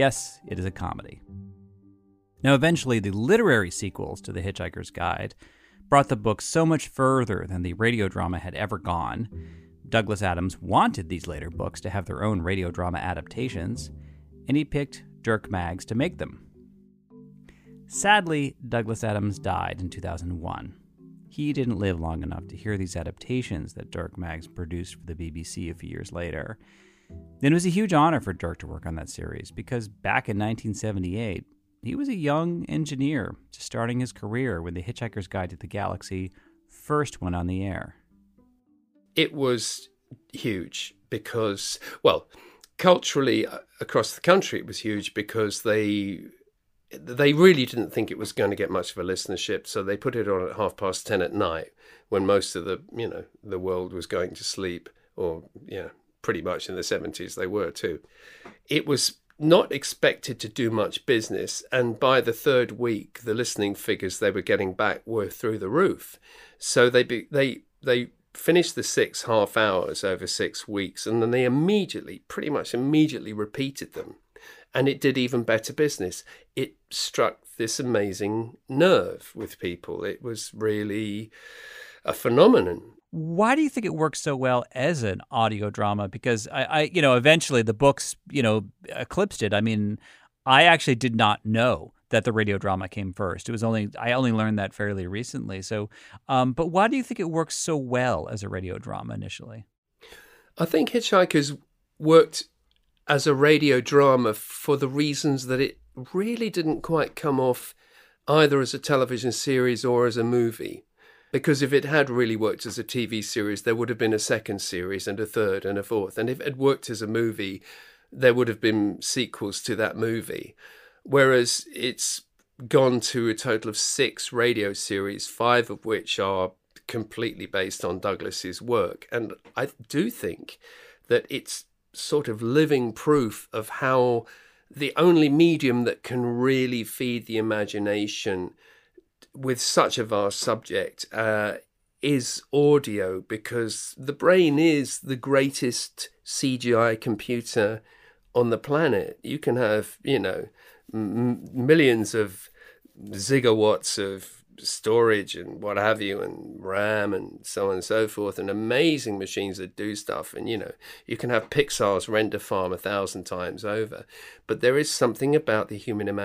Yes, it is a comedy. Now, eventually, the literary sequels to The Hitchhiker's Guide brought the book so much further than the radio drama had ever gone. Douglas Adams wanted these later books to have their own radio drama adaptations, and he picked Dirk Maggs to make them. Sadly, Douglas Adams died in 2001. He didn't live long enough to hear these adaptations that Dirk Maggs produced for the BBC a few years later. It was a huge honor for Dirk to work on that series because back in 1978, he was a young engineer just starting his career when The Hitchhiker's Guide to the Galaxy first went on the air. It was huge because, well, culturally uh, across the country, it was huge because they they really didn't think it was going to get much of a listenership, so they put it on at half past ten at night when most of the you know the world was going to sleep, or yeah, pretty much in the seventies they were too. It was not expected to do much business, and by the third week, the listening figures they were getting back were through the roof. So they be, they they finished the six half hours over six weeks, and then they immediately, pretty much immediately, repeated them and it did even better business. It struck this amazing nerve with people. It was really a phenomenon. Why do you think it works so well as an audio drama? Because I, I, you know, eventually the books, you know, eclipsed it. I mean, I actually did not know that the radio drama came first. It was only I only learned that fairly recently. So, um, but why do you think it works so well as a radio drama initially? I think Hitchhikers worked as a radio drama for the reasons that it really didn't quite come off either as a television series or as a movie. Because if it had really worked as a TV series, there would have been a second series and a third and a fourth. And if it had worked as a movie, there would have been sequels to that movie. Whereas it's gone to a total of six radio series, five of which are completely based on Douglas's work. And I do think that it's sort of living proof of how the only medium that can really feed the imagination with such a vast subject uh, is audio because the brain is the greatest CGI computer on the planet. You can have, you know, m- millions of zigawatts of storage and what have you, and RAM and so on and so forth, and amazing machines that do stuff. And you know, you can have Pixar's render farm a thousand times over, but there is something about the human imagination